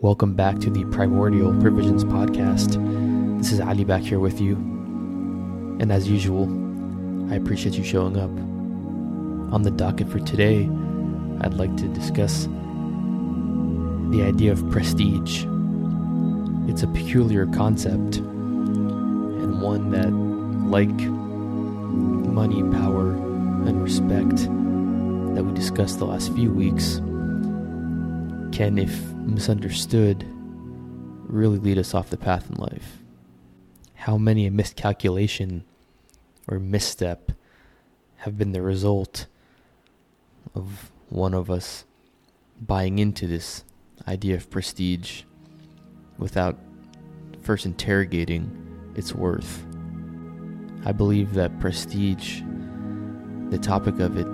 Welcome back to the Primordial Provisions Podcast. This is Ali back here with you. And as usual, I appreciate you showing up. On the docket for today, I'd like to discuss the idea of prestige. It's a peculiar concept, and one that, like money, power, and respect that we discussed the last few weeks, can, if misunderstood, really lead us off the path in life. How many a miscalculation or misstep have been the result of one of us buying into this idea of prestige without first interrogating its worth. I believe that prestige, the topic of it,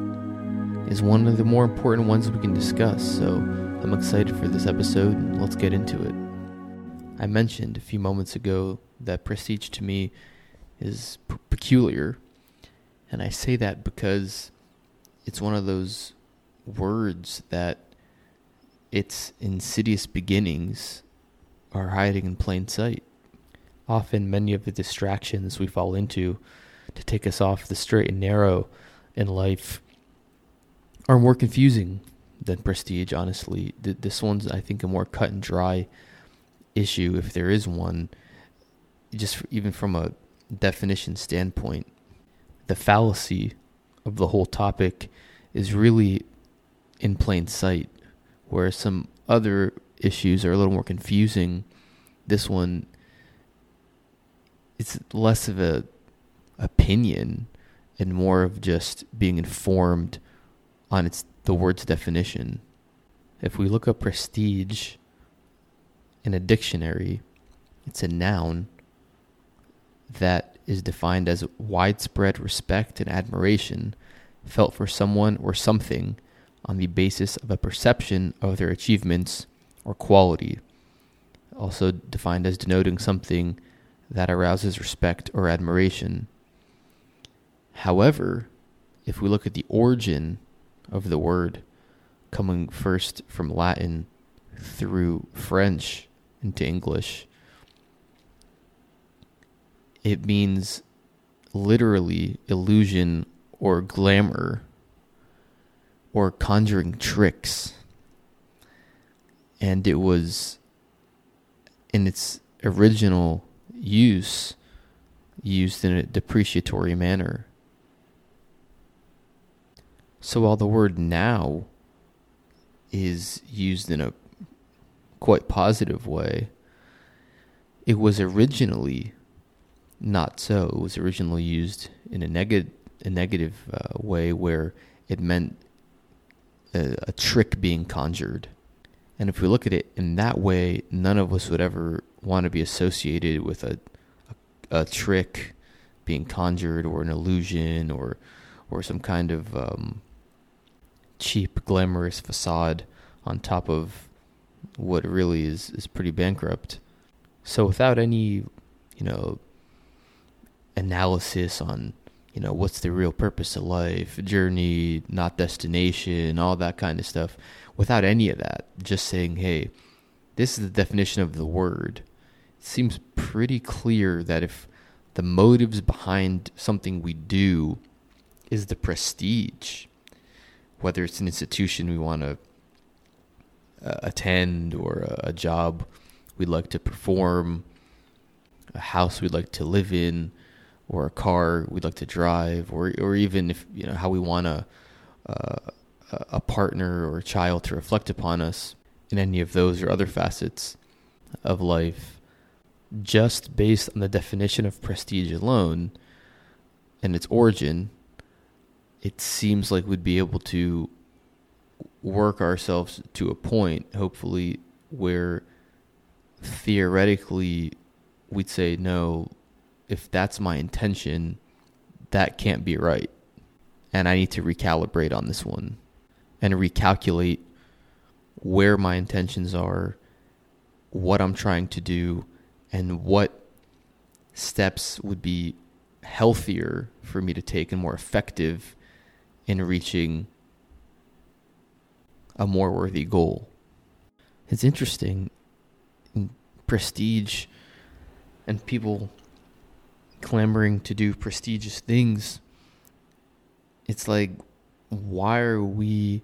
is one of the more important ones we can discuss, so I'm excited for this episode. And let's get into it. I mentioned a few moments ago that prestige to me is p- peculiar, and I say that because it's one of those words that its insidious beginnings are hiding in plain sight. Often, many of the distractions we fall into to take us off the straight and narrow in life are more confusing than Prestige, honestly. This one's, I think, a more cut and dry issue, if there is one, just even from a definition standpoint. The fallacy of the whole topic is really in plain sight, whereas some other issues are a little more confusing. This one, it's less of a opinion and more of just being informed on its the word's definition. If we look up prestige in a dictionary, it's a noun that is defined as widespread respect and admiration felt for someone or something on the basis of a perception of their achievements or quality. Also defined as denoting something that arouses respect or admiration. However, if we look at the origin of the word coming first from Latin through French into English. It means literally illusion or glamour or conjuring tricks. And it was in its original use used in a depreciatory manner. So while the word now is used in a quite positive way, it was originally not so. It was originally used in a, neg- a negative uh, way where it meant a, a trick being conjured. And if we look at it in that way, none of us would ever want to be associated with a, a, a trick being conjured or an illusion or or some kind of um, cheap, glamorous facade on top of what really is, is pretty bankrupt. So without any, you know, analysis on, you know, what's the real purpose of life, journey, not destination, all that kind of stuff, without any of that, just saying, hey, this is the definition of the word, it seems pretty clear that if the motives behind something we do is the prestige, whether it's an institution we want to uh, attend or a, a job we'd like to perform, a house we'd like to live in, or a car we'd like to drive, or or even if you know how we want a uh, a partner or a child to reflect upon us in any of those or other facets of life, just based on the definition of prestige alone and its origin, it seems like we'd be able to work ourselves to a point, hopefully, where theoretically we'd say, no, if that's my intention, that can't be right. And I need to recalibrate on this one and recalculate where my intentions are, what I'm trying to do, and what steps would be healthier for me to take and more effective in reaching a more worthy goal. It's interesting prestige and people clamoring to do prestigious things, it's like, why are we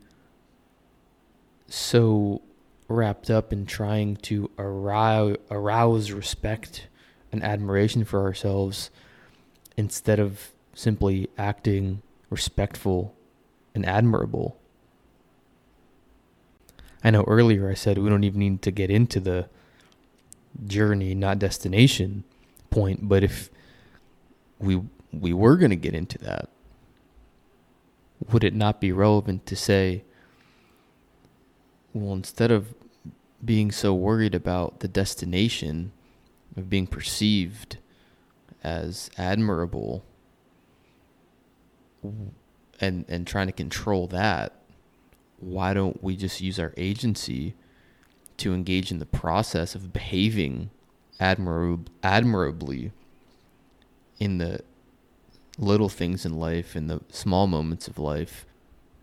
so wrapped up in trying to arouse, arouse respect and admiration for ourselves instead of simply acting respectful and admirable? I know earlier I said we don't even need to get into the journey, not destination point, but if we we were going to get into that, would it not be relevant to say, well, instead of being so worried about the destination of being perceived as admirable and and trying to control that why don't we just use our agency to engage in the process of behaving admirab- admirably in the little things in life, in the small moments of life,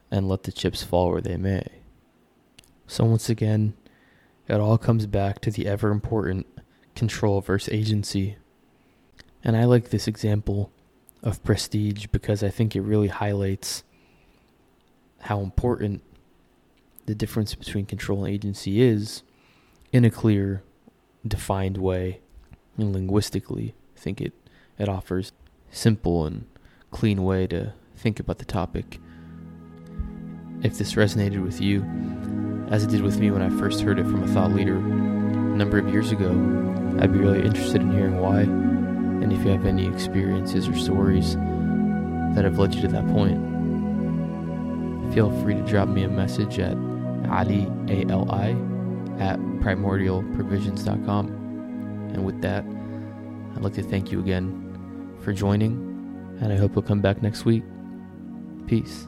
and let the chips fall where they may. So, once again, it all comes back to the ever important control versus agency. And I like this example of prestige because I think it really highlights how important the difference between control and agency is in a clear, defined way. And linguistically, I think it, it offers simple and clean way to think about the topic. If this resonated with you, as it did with me when I first heard it from a thought leader a number of years ago, I'd be really interested in hearing why, and if you have any experiences or stories that have led you to that point. Feel free to drop me a message at Ali, A-L-I, at primordialprovisions.com. And with that, I'd like to thank you again for joining, and I hope you'll come back next week. Peace.